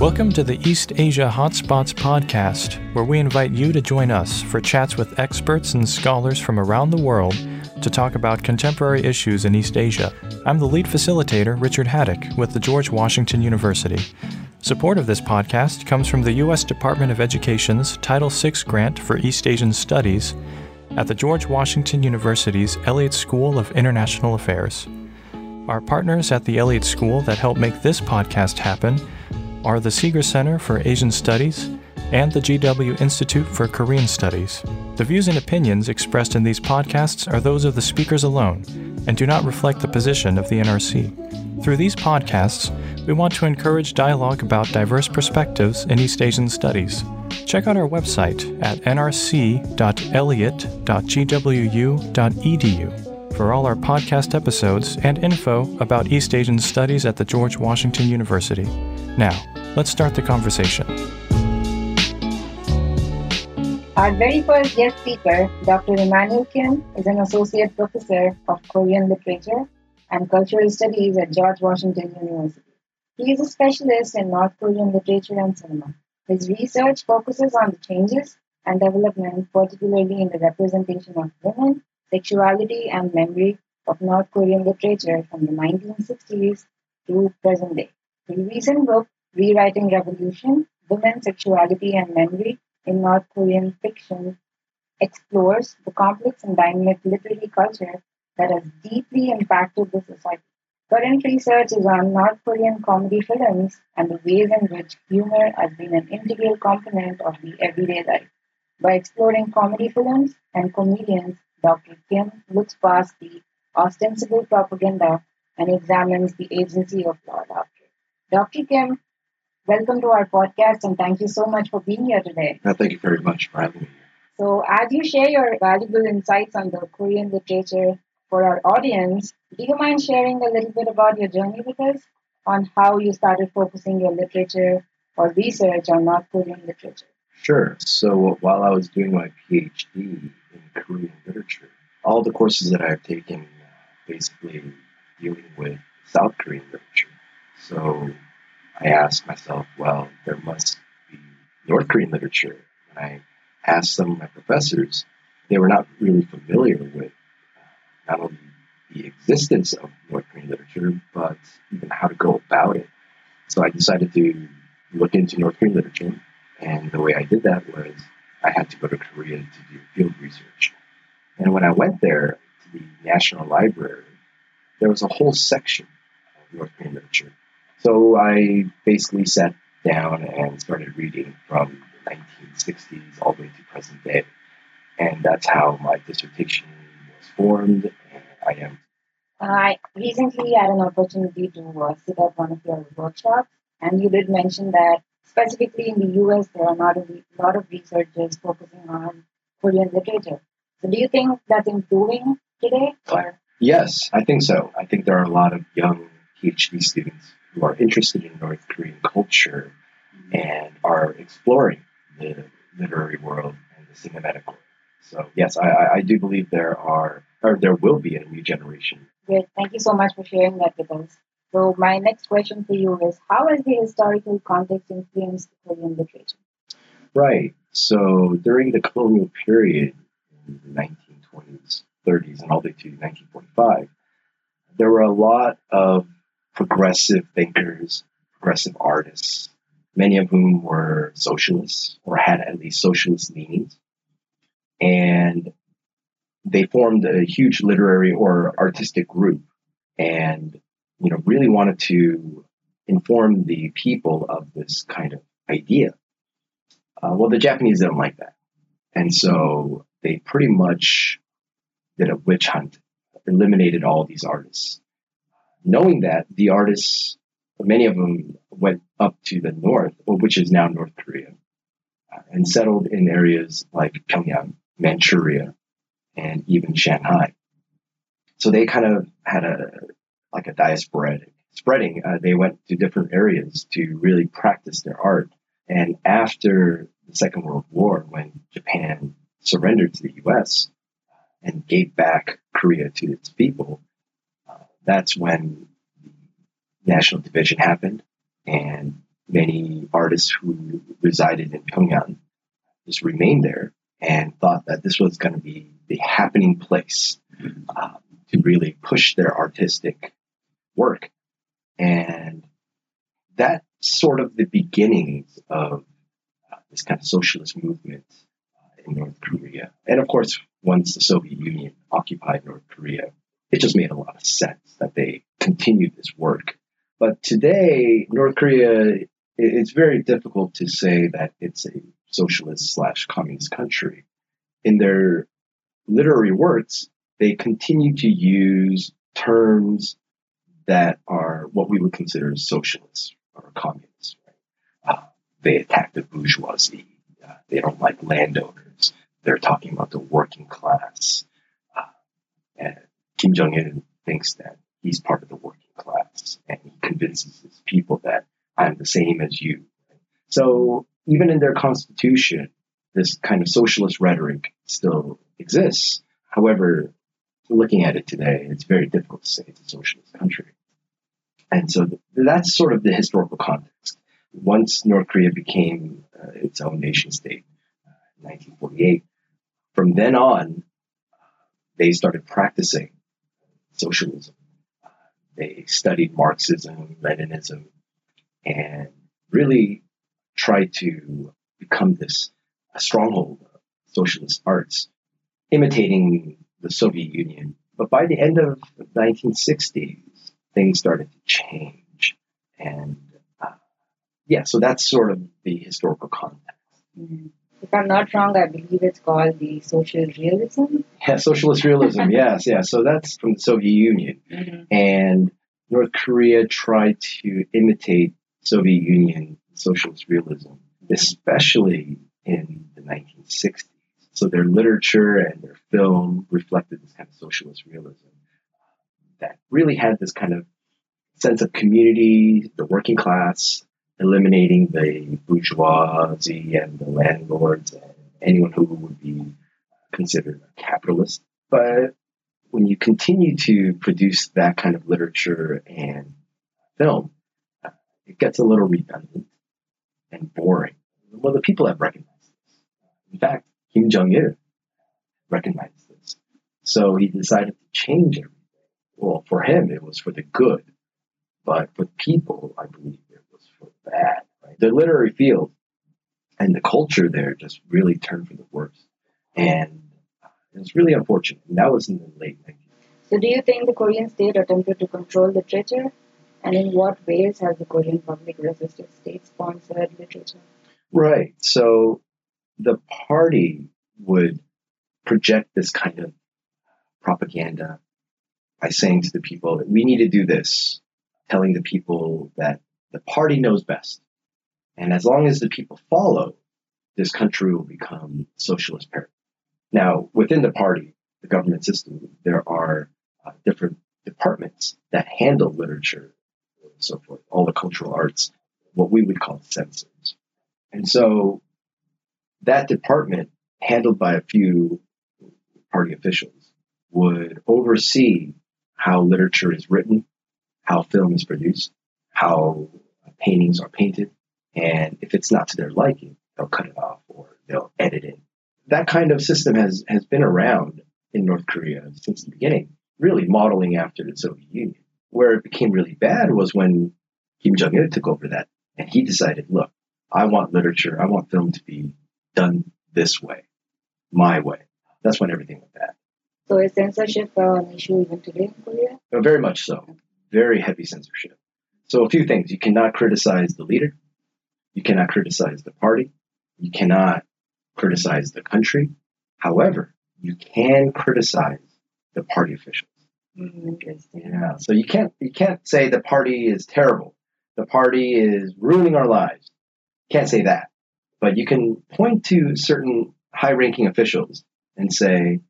Welcome to the East Asia Hotspots podcast, where we invite you to join us for chats with experts and scholars from around the world to talk about contemporary issues in East Asia. I'm the lead facilitator, Richard Haddock, with the George Washington University. Support of this podcast comes from the U.S. Department of Education's Title VI grant for East Asian Studies at the George Washington University's Elliott School of International Affairs. Our partners at the Elliott School that help make this podcast happen are the Sigur Center for Asian Studies and the GW Institute for Korean Studies. The views and opinions expressed in these podcasts are those of the speakers alone and do not reflect the position of the NRC. Through these podcasts, we want to encourage dialogue about diverse perspectives in East Asian studies. Check out our website at nrc.elliott.gwu.edu for all our podcast episodes and info about East Asian studies at the George Washington University. Now, let's start the conversation. Our very first guest speaker, Dr. Immanuel Kim, is an associate professor of Korean literature and cultural studies at George Washington University. He is a specialist in North Korean literature and cinema. His research focuses on the changes and development, particularly in the representation of women, sexuality, and memory of North Korean literature from the 1960s to present day. His recent book, Rewriting Revolution Women, Sexuality, and Memory in North Korean Fiction, explores the complex and dynamic literary culture that has deeply impacted the society. Current research is on North Korean comedy films and the ways in which humor has been an integral component of the everyday life. By exploring comedy films and comedians, Dr. Kim looks past the ostensible propaganda and examines the agency of law doctrine. Dr. Kim, welcome to our podcast and thank you so much for being here today. Uh, thank you very much for having me. So, as you share your valuable insights on the Korean literature for our audience, do you mind sharing a little bit about your journey with us on how you started focusing your literature or research on North Korean literature? Sure. So while I was doing my PhD in Korean literature, all the courses that I've taken uh, basically dealing with South Korean literature. So I asked myself, well, there must be North Korean literature. And I asked some of my professors, they were not really familiar with uh, not only the existence of North Korean literature, but even how to go about it. So I decided to look into North Korean literature, and the way I did that was I had to go to Korea to do field research. And when I went there to the National Library, there was a whole section of North Korean literature. So I basically sat down and started reading from the 1960s all the way to present day. And that's how my dissertation was formed, and I am I recently had an opportunity to uh, sit at one of your workshops, and you did mention that specifically in the US, there are not a lot of researchers focusing on Korean literature. So, do you think that's improving today? Or? Yes, I think so. I think there are a lot of young PhD students who are interested in North Korean culture and are exploring the literary world and the cinematic world. So, yes, I, I do believe there are, or there will be a new generation Great. Thank you so much for sharing that with us. So, my next question for you is How has the historical context influenced the Korean literature? Right. So, during the colonial period in the 1920s, 30s, and all the way to 1945, there were a lot of progressive thinkers, progressive artists, many of whom were socialists or had at least socialist leanings. And they formed a huge literary or artistic group and you know really wanted to inform the people of this kind of idea. Uh, well the japanese didn't like that. And so they pretty much did a witch hunt eliminated all these artists. Knowing that the artists many of them went up to the north which is now north korea uh, and settled in areas like pyongyang manchuria and even Shanghai. So they kind of had a like a diaspora spreading. Uh, they went to different areas to really practice their art. And after the Second World War, when Japan surrendered to the U.S. and gave back Korea to its people, uh, that's when the national division happened, and many artists who resided in Pyongyang just remained there and thought that this was going to be the happening place uh, to really push their artistic work. And that's sort of the beginnings of uh, this kind of socialist movement uh, in North Korea. And of course, once the Soviet Union occupied North Korea, it just made a lot of sense that they continued this work. But today, North Korea, it's very difficult to say that it's a socialist slash communist country. In their literary works, they continue to use terms that are what we would consider socialists or communists. Right? Uh, they attack the bourgeoisie. Uh, they don't like landowners. They're talking about the working class. Uh, and Kim Jong Un thinks that he's part of the working class, and he convinces his people that I'm the same as you. So even in their constitution, this kind of socialist rhetoric still exists. However, looking at it today, it's very difficult to say it's a socialist country. And so that's sort of the historical context. Once North Korea became uh, its own nation state uh, in 1948, from then on, uh, they started practicing socialism. Uh, they studied Marxism, Leninism, and really tried to become this stronghold of socialist arts, imitating the Soviet Union. But by the end of the 1960s, things started to change. And uh, yeah, so that's sort of the historical context. Mm-hmm. If I'm not wrong, I believe it's called the social realism. Yeah, socialist realism. yes, yeah. So that's from the Soviet Union, mm-hmm. and North Korea tried to imitate Soviet Union socialist realism, especially in the 1960s. So their literature and their film reflected this kind of socialist realism that really had this kind of sense of community, the working class, eliminating the bourgeoisie and the landlords and anyone who would be considered a capitalist. But when you continue to produce that kind of literature and film, it gets a little redundant and boring. Well, the people have recognized this. In fact, Kim Jong Il recognized this. So he decided to change everything. Well, for him, it was for the good. But for people, I believe it was for the bad. Right? The literary field and the culture there just really turned for the worse. And it was really unfortunate. And that was in the late 90s. So, do you think the Korean state attempted to control literature? And in what ways has the Korean public resisted state sponsored literature? Right. So, the party would project this kind of propaganda by saying to the people that we need to do this, telling the people that the party knows best. And as long as the people follow, this country will become socialist parity. Now, within the party, the government system, there are uh, different departments that handle literature and so forth, all the cultural arts, what we would call censors. And so that department, handled by a few party officials, would oversee how literature is written, how film is produced, how paintings are painted. And if it's not to their liking, they'll cut it off or they'll edit it. That kind of system has, has been around in North Korea since the beginning, really modeling after the Soviet Union. Where it became really bad was when Kim Jong il took over that and he decided, look, I want literature, I want film to be done this way, my way. That's when everything went bad. So is censorship uh, an issue even today in Korea? Oh, very much so. Very heavy censorship. So a few things. You cannot criticize the leader. You cannot criticize the party. You cannot criticize the country. However, you can criticize the party officials. Mm, interesting. Yeah. So you can't you can't say the party is terrible. The party is ruining our lives. Can't say that. But you can point to certain high ranking officials and say,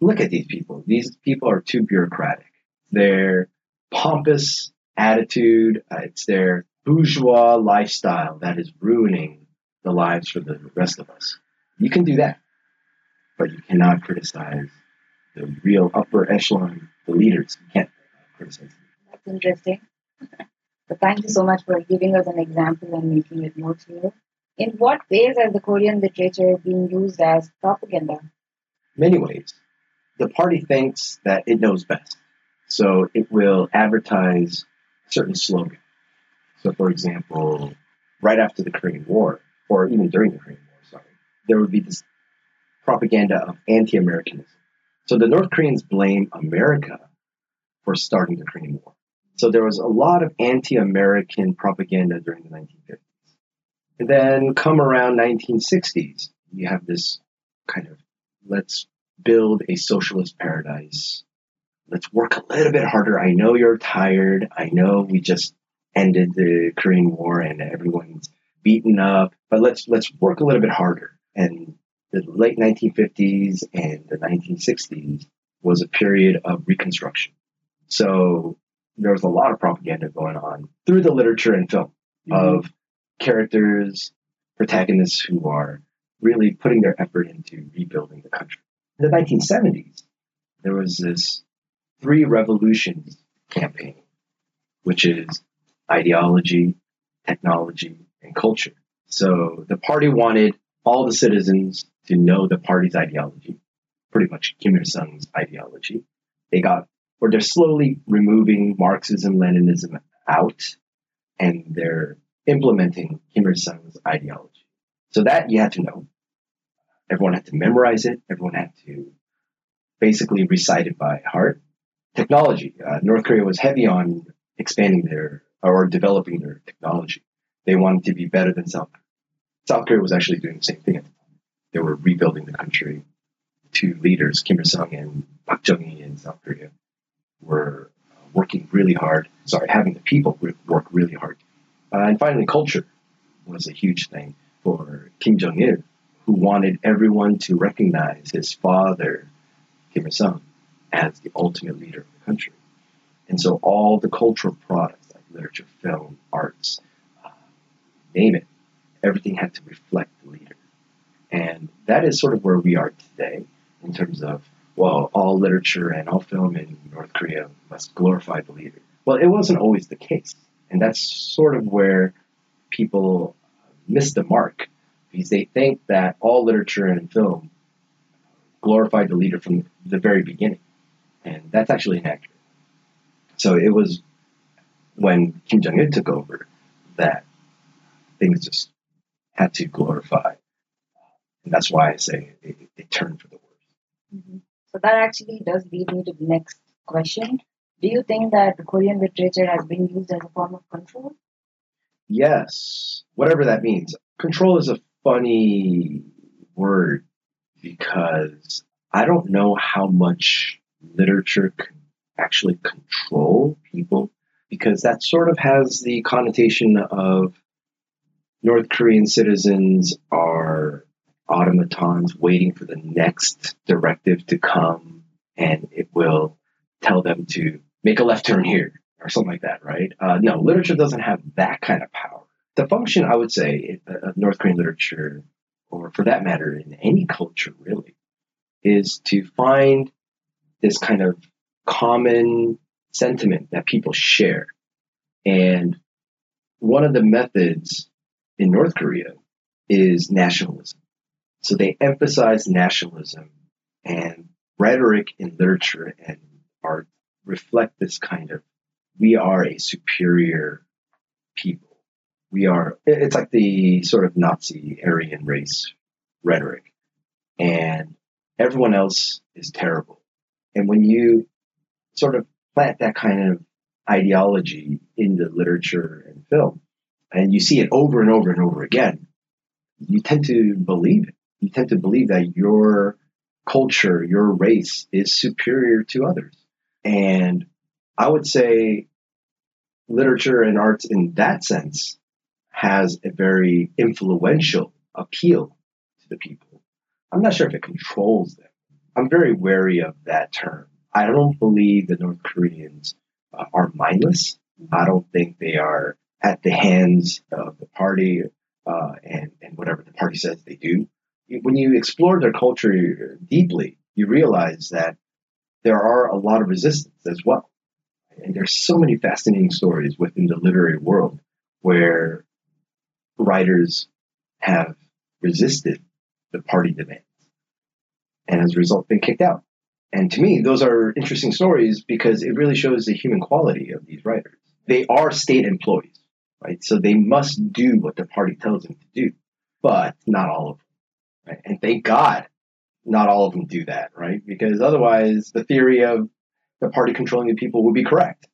look at these people. These people are too bureaucratic. Their pompous attitude, uh, it's their bourgeois lifestyle that is ruining the lives for the rest of us. You can do that, but you cannot criticize the real upper echelon, the leaders. You can't criticize them. That's interesting. So thank you so much for giving us an example and making it more clear. In what ways has the Korean literature been used as propaganda? Many ways. The party thinks that it knows best. So it will advertise a certain slogan. So, for example, right after the Korean War, or even during the Korean War, sorry, there would be this propaganda of anti Americanism. So the North Koreans blame America for starting the Korean War. So there was a lot of anti American propaganda during the 1950s. And then come around 1960s, you have this kind of let's build a socialist paradise. Let's work a little bit harder. I know you're tired. I know we just ended the Korean War and everyone's beaten up, but let's let's work a little bit harder. And the late 1950s and the 1960s was a period of reconstruction. So there was a lot of propaganda going on through the literature and film mm-hmm. of characters, protagonists who are really putting their effort into rebuilding the country. In the 1970s, there was this three revolutions campaign, which is ideology, technology, and culture. So the party wanted all the citizens to know the party's ideology, pretty much Kim Il sung's ideology. They got, or they're slowly removing Marxism, Leninism out, and they're implementing Kim Il sung's ideology. So that you had to know. Everyone had to memorize it. Everyone had to basically recite it by heart. Technology. Uh, North Korea was heavy on expanding their or developing their technology. They wanted to be better than South Korea. South Korea was actually doing the same thing at the time. They were rebuilding the country. Two leaders, Kim Il sung and Park Chung hee in South Korea, were working really hard. Sorry, having the people work really hard. Uh, and finally, culture was a huge thing for Kim Jong Il, who wanted everyone to recognize his father, Kim Il sung, as the ultimate leader of the country. And so all the cultural products like literature, film, arts, uh, name it, everything had to reflect the leader. And that is sort of where we are today in terms of, well, all literature and all film in North Korea must glorify the leader. Well, it wasn't always the case. And that's sort of where people missed the mark they think that all literature and film glorified the leader from the very beginning. And that's actually inaccurate. So it was when Kim Jong il took over that things just had to glorify. And that's why I say it, it turned for the worse. Mm-hmm. So that actually does lead me to the next question. Do you think that Korean literature has been used as a form of control? Yes, whatever that means. Control is a funny word because I don't know how much literature can actually control people because that sort of has the connotation of North Korean citizens are automatons waiting for the next directive to come and it will tell them to make a left turn here or something like that, right? Uh, no, literature doesn't have that kind of power. The function, I would say, of North Korean literature, or for that matter, in any culture really, is to find this kind of common sentiment that people share. And one of the methods in North Korea is nationalism. So they emphasize nationalism and rhetoric in literature and art reflect this kind of we are a superior people. We are, it's like the sort of Nazi Aryan race rhetoric. And everyone else is terrible. And when you sort of plant that kind of ideology in the literature and film, and you see it over and over and over again, you tend to believe it. You tend to believe that your culture, your race is superior to others. And I would say literature and arts in that sense has a very influential appeal to the people. I'm not sure if it controls them. I'm very wary of that term. I don't believe the North Koreans uh, are mindless. I don't think they are at the hands of the party uh, and, and whatever the party says they do. When you explore their culture deeply, you realize that there are a lot of resistance as well. And there's so many fascinating stories within the literary world where writers have resisted the party demands and as a result been kicked out. And to me, those are interesting stories because it really shows the human quality of these writers. They are state employees, right? So they must do what the party tells them to do, but not all of them. Right? And thank God not all of them do that, right? Because otherwise the theory of the party controlling the people would be correct.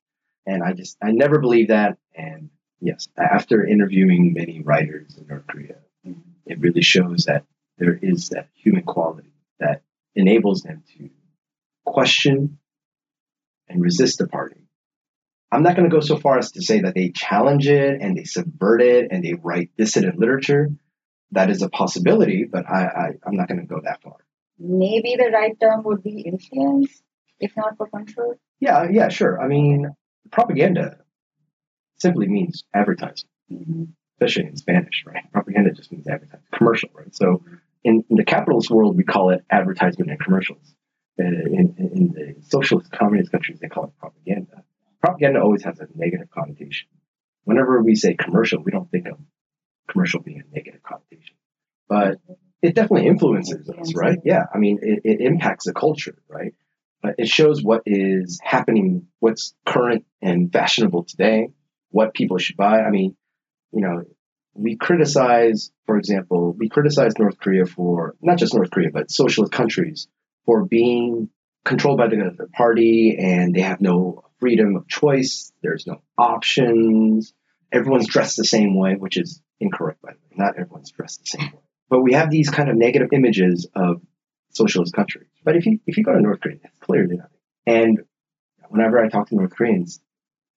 And I just, I never believed that. And yes, after interviewing many writers in North Korea, it really shows that there is that human quality that enables them to question and resist the party. I'm not going to go so far as to say that they challenge it and they subvert it and they write dissident literature. That is a possibility, but I, I, I'm not going to go that far. Maybe the right term would be influence, if not for control. Yeah, yeah, sure. I mean, propaganda simply means advertising, mm-hmm. especially in Spanish, right? Propaganda just means advertising, commercial, right? So in, in, the capitalist world, we call it advertisement and commercials. Uh, in, in the socialist communist countries, they call it propaganda. Propaganda always has a negative connotation. Whenever we say commercial, we don't think of commercial being a negative connotation. But it definitely influences us, right? Yeah. I mean, it, it impacts the culture, right? But it shows what is happening, what's current and fashionable today, what people should buy. I mean, you know, we criticize, for example, we criticize North Korea for not just North Korea, but socialist countries for being controlled by the, party and they have no freedom of choice. There's no options. Everyone's dressed the same way, which is incorrect, by the way. Not everyone's dressed the same way. But we have these kind of negative images of socialist countries. But if you if you go to North Korea, it's clearly nothing. And whenever I talk to North Koreans,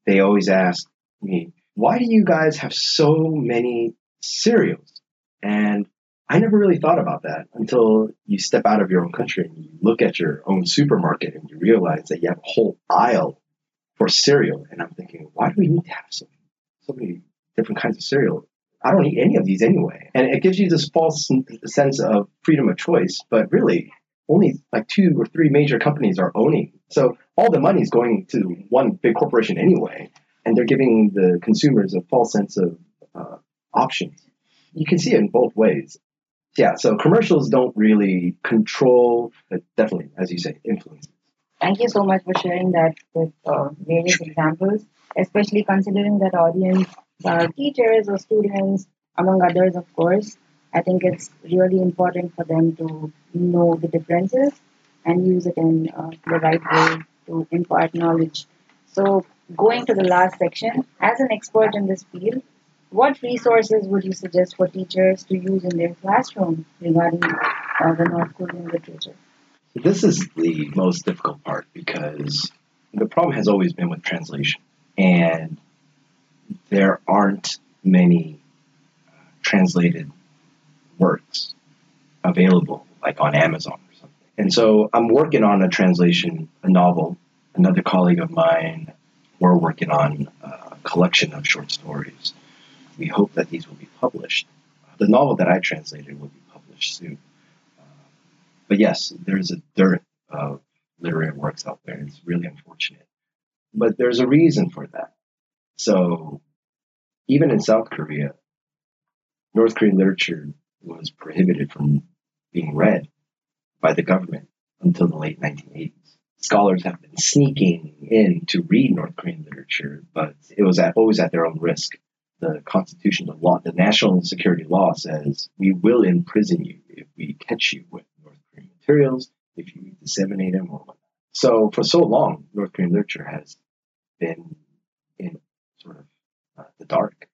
they always ask me, why do you guys have so many cereals? And I never really thought about that until you step out of your own country and you look at your own supermarket and you realize that you have a whole aisle for cereal. And I'm thinking, why do we need to have so, so many different kinds of cereal? I don't eat any of these anyway. And it gives you this false sense of freedom of choice, but really only like two or three major companies are owning. So all the money is going to one big corporation anyway, and they're giving the consumers a false sense of uh, options. You can see it in both ways yeah, so commercials don't really control, but definitely, as you say, influence. Thank you so much for sharing that with uh, various examples, especially considering that audience are teachers or students, among others, of course. I think it's really important for them to know the differences and use it in uh, the right way to impart knowledge. So, going to the last section, as an expert in this field, what resources would you suggest for teachers to use in their classroom regarding uh, the North Korean literature? This is the most difficult part because the problem has always been with translation, and there aren't many uh, translated works available, like on Amazon or something. And so I'm working on a translation, a novel. Another colleague of mine, we're working on a collection of short stories we hope that these will be published. The novel that I translated will be published soon. Uh, but yes, there's a dearth of literary works out there. It's really unfortunate. But there's a reason for that. So even in South Korea, North Korean literature was prohibited from being read by the government until the late 1980s. Scholars have been sneaking in to read North Korean literature, but it was at, always at their own risk the Constitution, the law, the national security law says we will imprison you if we catch you with North Korean materials, if you disseminate them or whatnot. So for so long, North Korean literature has been in sort of uh, the dark.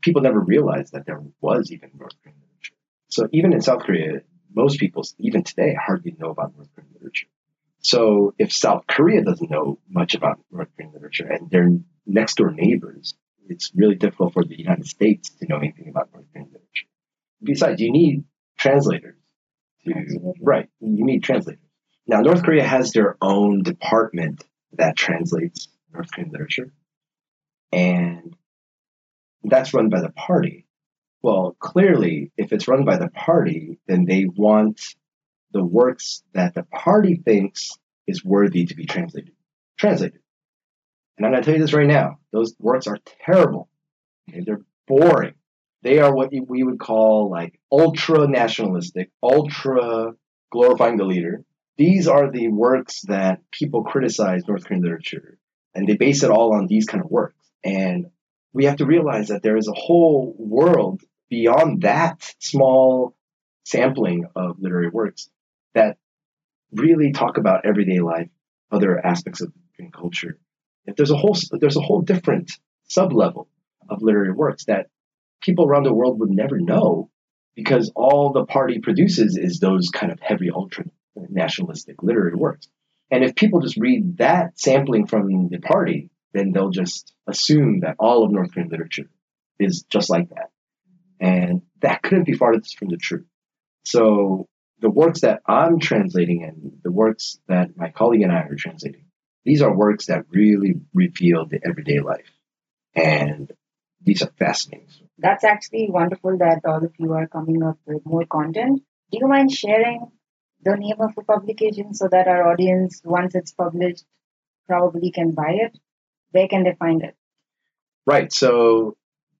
People never realized that there was even North Korean literature. So even in South Korea, most people, even today, hardly know about North Korean literature. So if South Korea doesn't know much about North Korean literature and their next door neighbors it's really difficult for the United States to know anything about North Korean literature. Besides, you need translators. To, right, you need translators. Now, North Korea has their own department that translates North Korean literature, and that's run by the party. Well, clearly, if it's run by the party, then they want the works that the party thinks is worthy to be translated. Translated. And I'm going to tell you this right now those works are terrible. Okay? They're boring. They are what we would call like ultra nationalistic, ultra glorifying the leader. These are the works that people criticize North Korean literature, and they base it all on these kind of works. And we have to realize that there is a whole world beyond that small sampling of literary works that really talk about everyday life, other aspects of Korean culture. If there's a whole there's a whole different sub level of literary works that people around the world would never know because all the party produces is those kind of heavy ultra nationalistic literary works. And if people just read that sampling from the party, then they'll just assume that all of North Korean literature is just like that. And that couldn't be farthest from the truth. So the works that I'm translating and the works that my colleague and I are translating, these are works that really reveal the everyday life. And these are fascinating. That's actually wonderful that all of you are coming up with more content. Do you mind sharing the name of the publication so that our audience, once it's published, probably can buy it? Where can they find it? Right. So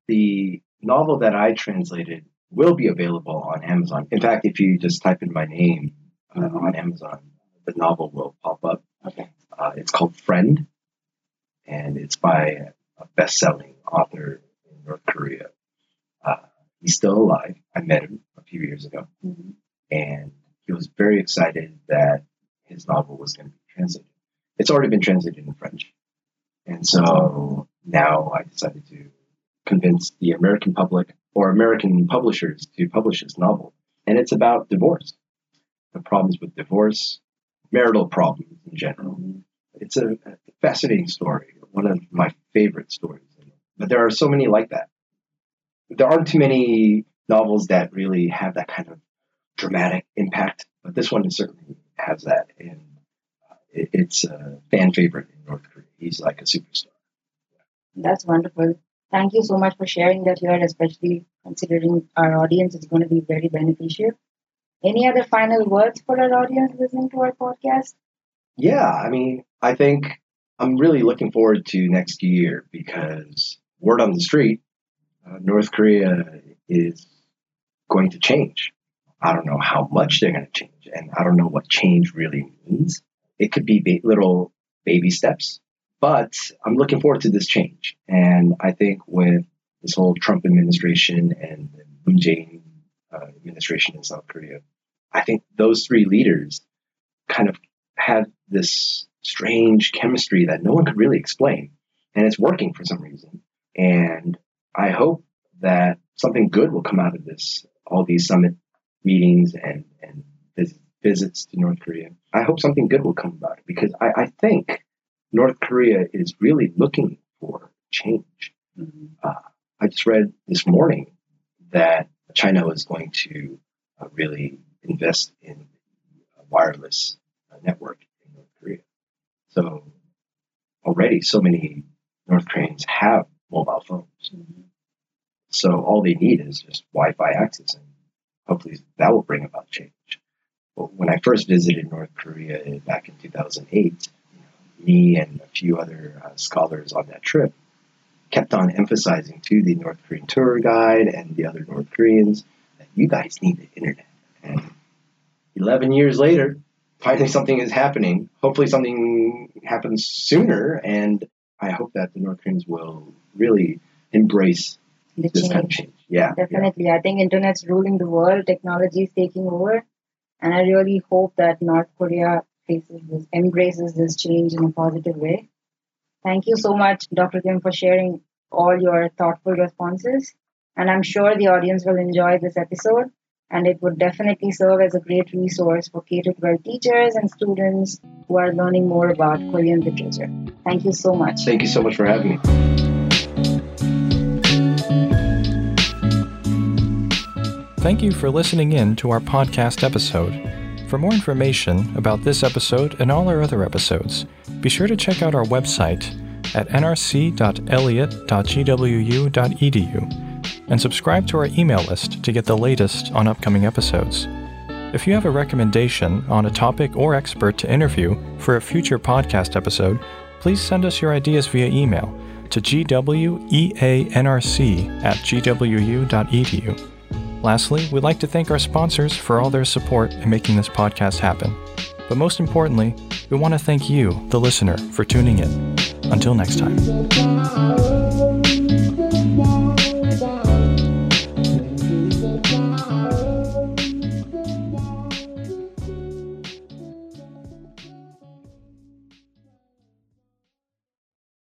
the novel that I translated will be available on Amazon. In fact, if you just type in my name uh, on Amazon, the novel will pop up. Okay. Uh, it's called Friend, and it's by a best-selling author in North Korea. Uh, he's still alive. I met him a few years ago, mm-hmm. and he was very excited that his novel was going to be translated. It's already been translated in French, and so now I decided to convince the American public or American publishers to publish his novel. And it's about divorce, the problems with divorce, marital problems in general. It's a fascinating story, one of my favorite stories. But there are so many like that. There aren't too many novels that really have that kind of dramatic impact, but this one certainly has that. And uh, it's a fan favorite in North Korea. He's like a superstar. That's wonderful. Thank you so much for sharing that here, especially considering our audience is going to be very beneficial. Any other final words for our audience listening to our podcast? Yeah, I mean, I think I'm really looking forward to next year because word on the street, uh, North Korea is going to change. I don't know how much they're going to change, and I don't know what change really means. It could be ba- little baby steps, but I'm looking forward to this change. And I think with this whole Trump administration and Moon Jae-in uh, administration in South Korea, I think those three leaders kind of had this strange chemistry that no one could really explain. And it's working for some reason. And I hope that something good will come out of this, all these summit meetings and, and visits to North Korea. I hope something good will come about it because I, I think North Korea is really looking for change. Mm-hmm. Uh, I just read this morning that China is going to uh, really invest in wireless uh, network in North Korea. So already, so many North Koreans have mobile phones. Mm-hmm. So all they need is just Wi-Fi access, and hopefully that will bring about change. But when I first visited North Korea back in 2008, me and a few other uh, scholars on that trip kept on emphasizing to the North Korean tour guide and the other North Koreans that you guys need the internet. And 11 years later, finally something is happening. Hopefully, something happens sooner. And I hope that the North Koreans will really embrace the this change. kind of change. Yeah. Definitely. Yeah. I think internet's ruling the world, technology is taking over. And I really hope that North Korea faces this, embraces this change in a positive way. Thank you so much, Dr. Kim, for sharing all your thoughtful responses. And I'm sure the audience will enjoy this episode. And it would definitely serve as a great resource for K 12 teachers and students who are learning more about Korean literature. Thank you so much. Thank you so much for having me. Thank you for listening in to our podcast episode. For more information about this episode and all our other episodes, be sure to check out our website at nrc.elliott.gwu.edu and subscribe to our email list to get the latest on upcoming episodes. If you have a recommendation on a topic or expert to interview for a future podcast episode, please send us your ideas via email to gweanrc at gwu.edu. Lastly, we'd like to thank our sponsors for all their support in making this podcast happen. But most importantly, we want to thank you, the listener, for tuning in. Until next time.